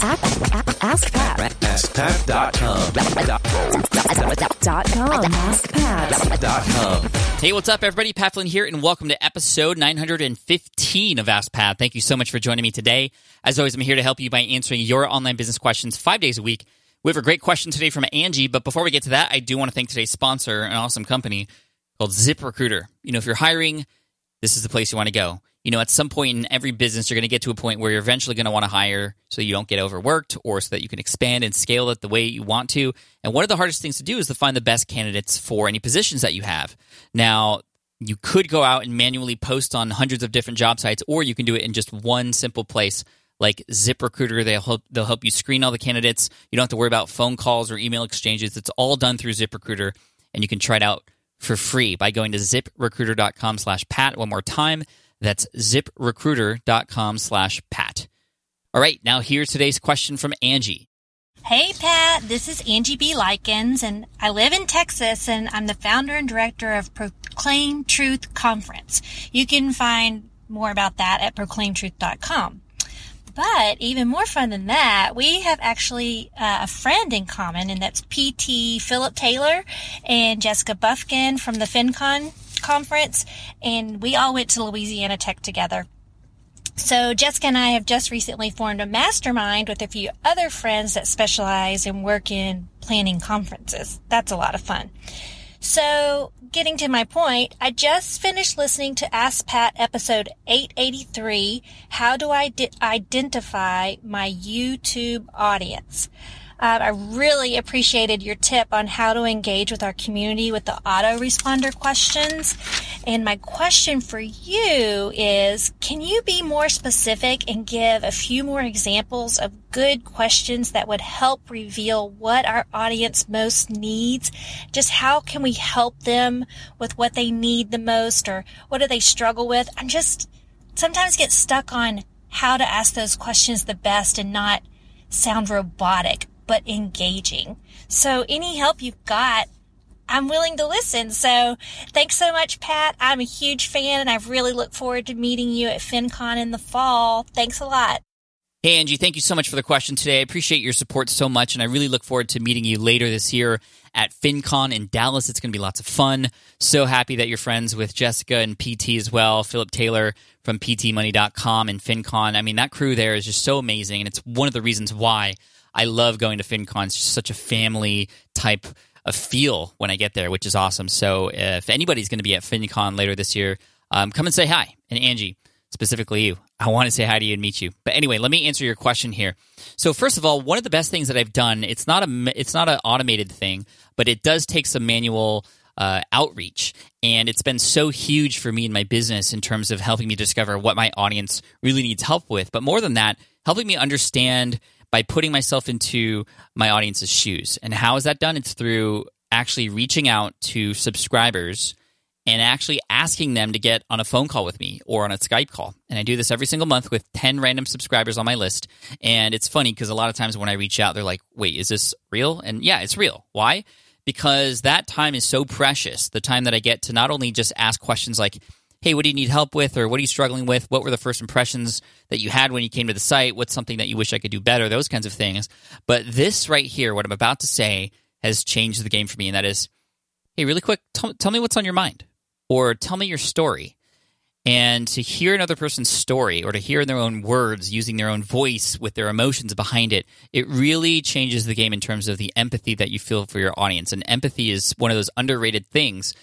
Ask Pat. AskPat.com. Dot com. AskPat. Hey, what's up, everybody? Pat Flynn here, and welcome to episode 915 of Ask Pat. Thank you so much for joining me today. As always, I'm here to help you by answering your online business questions five days a week. We have a great question today from Angie, but before we get to that, I do want to thank today's sponsor, an awesome company called ZipRecruiter. You know, if you're hiring, this is the place you want to go. You know, at some point in every business, you're going to get to a point where you're eventually going to want to hire so you don't get overworked or so that you can expand and scale it the way you want to. And one of the hardest things to do is to find the best candidates for any positions that you have. Now, you could go out and manually post on hundreds of different job sites, or you can do it in just one simple place like ZipRecruiter. They'll help, they'll help you screen all the candidates. You don't have to worry about phone calls or email exchanges. It's all done through ZipRecruiter, and you can try it out for free by going to ziprecruiter.com slash pat one more time. That's ziprecruiter.com slash pat. All right, now here's today's question from Angie. Hey Pat, this is Angie B. Likens, and I live in Texas, and I'm the founder and director of Proclaim Truth Conference. You can find more about that at proclaimtruth.com. But even more fun than that, we have actually uh, a friend in common, and that's PT Philip Taylor and Jessica Buffkin from the FinCon conference, and we all went to Louisiana Tech together. So Jessica and I have just recently formed a mastermind with a few other friends that specialize and work in planning conferences. That's a lot of fun. So, getting to my point, I just finished listening to Ask Pat episode 883, How Do I Identify My YouTube Audience? Uh, I really appreciated your tip on how to engage with our community with the autoresponder questions. And my question for you is, can you be more specific and give a few more examples of good questions that would help reveal what our audience most needs? Just how can we help them with what they need the most or what do they struggle with? I'm just sometimes get stuck on how to ask those questions the best and not sound robotic but engaging. So any help you've got, I'm willing to listen. So thanks so much, Pat. I'm a huge fan and I really look forward to meeting you at FinCon in the fall. Thanks a lot. Hey, Angie, thank you so much for the question today. I appreciate your support so much, and I really look forward to meeting you later this year at FinCon in Dallas. It's going to be lots of fun. So happy that you're friends with Jessica and PT as well, Philip Taylor from PTMoney.com and FinCon. I mean, that crew there is just so amazing, and it's one of the reasons why I love going to FinCon. It's such a family type of feel when I get there, which is awesome. So if anybody's going to be at FinCon later this year, um, come and say hi. And Angie, specifically you, I want to say hi to you and meet you. But anyway, let me answer your question here. So first of all, one of the best things that I've done, it's not a, it's not an automated thing, but it does take some manual uh, outreach. And it's been so huge for me in my business in terms of helping me discover what my audience really needs help with. But more than that, helping me understand by putting myself into my audience's shoes. And how is that done? It's through actually reaching out to subscribers and actually asking them to get on a phone call with me or on a Skype call. And I do this every single month with 10 random subscribers on my list. And it's funny because a lot of times when I reach out, they're like, wait, is this real? And yeah, it's real. Why? Because that time is so precious. The time that I get to not only just ask questions like, hey, what do you need help with, or what are you struggling with? What were the first impressions that you had when you came to the site? What's something that you wish I could do better? Those kinds of things. But this right here, what I'm about to say, has changed the game for me, and that is, hey, really quick, tell, tell me what's on your mind, or tell me your story. And to hear another person's story or to hear in their own words, using their own voice with their emotions behind it, it really changes the game in terms of the empathy that you feel for your audience. And empathy is one of those underrated things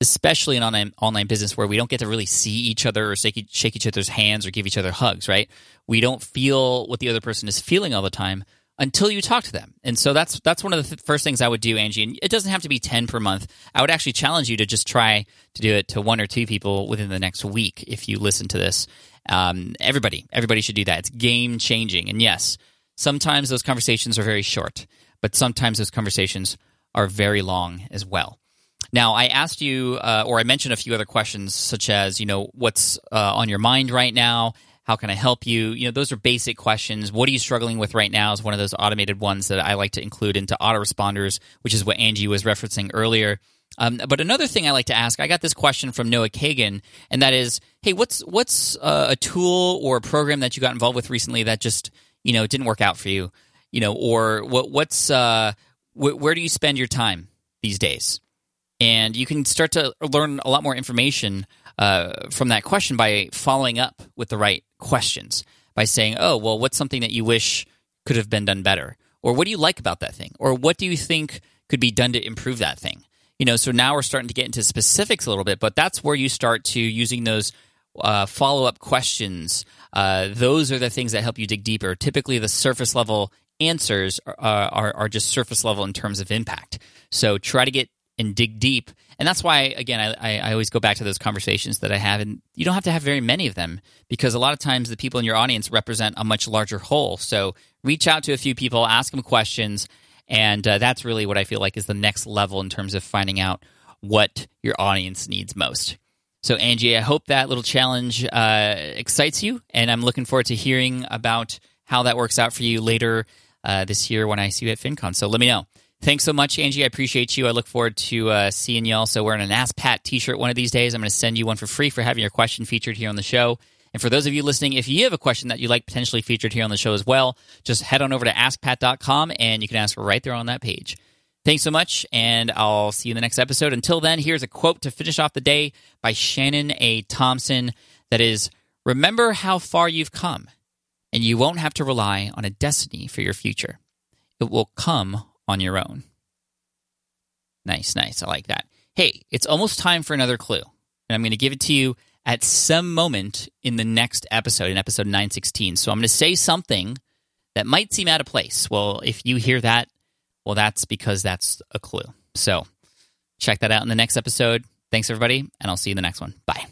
especially in online online business where we don't get to really see each other or shake, shake each other's hands or give each other hugs, right? We don't feel what the other person is feeling all the time until you talk to them. And so that's that's one of the th- first things I would do, Angie. And it doesn't have to be 10 per month. I would actually challenge you to just try to do it to one or two people within the next week if you listen to this. Um, everybody, everybody should do that. It's game changing. And yes, sometimes those conversations are very short, but sometimes those conversations are very long as well. Now, I asked you, uh, or I mentioned a few other questions, such as, you know, what's uh, on your mind right now? How can I help you? You know, those are basic questions. What are you struggling with right now is one of those automated ones that I like to include into autoresponders, which is what Angie was referencing earlier. Um, but another thing I like to ask, I got this question from Noah Kagan, and that is, hey, what's what's uh, a tool or a program that you got involved with recently that just you know, didn't work out for you, you know, or what what's uh, wh- where do you spend your time these days? And you can start to learn a lot more information uh, from that question by following up with the right questions by saying, "Oh, well, what's something that you wish could have been done better?" Or what do you like about that thing? Or what do you think could be done to improve that thing? You know, so now we're starting to get into specifics a little bit, but that's where you start to using those uh, follow up questions. Uh, those are the things that help you dig deeper. Typically, the surface level answers are, are, are just surface level in terms of impact. So try to get and dig deep. And that's why, again, I, I, always go back to those conversations that I have. And you don't have to have very many of them because a lot of times the people in your audience represent a much larger whole. So reach out to a few people, ask them questions. And uh, that's really what I feel like is the next level in terms of finding out what your audience needs most. So, Angie, I hope that little challenge uh, excites you. And I'm looking forward to hearing about how that works out for you later uh, this year when I see you at FinCon. So let me know. Thanks so much, Angie. I appreciate you. I look forward to uh, seeing you also wearing an Ask Pat t shirt one of these days. I'm going to send you one for free for having your question featured here on the show. And for those of you listening, if you have a question that you'd like potentially featured here on the show as well, just head on over to askpat.com and you can ask right there on that page. Thanks so much, and I'll see you in the next episode. Until then, here's a quote to finish off the day by Shannon A. Thompson that is Remember how far you've come, and you won't have to rely on a destiny for your future. It will come on your own. Nice, nice. I like that. Hey, it's almost time for another clue. And I'm going to give it to you at some moment in the next episode, in episode 916. So I'm going to say something that might seem out of place. Well, if you hear that, well, that's because that's a clue. So check that out in the next episode. Thanks, everybody, and I'll see you in the next one. Bye.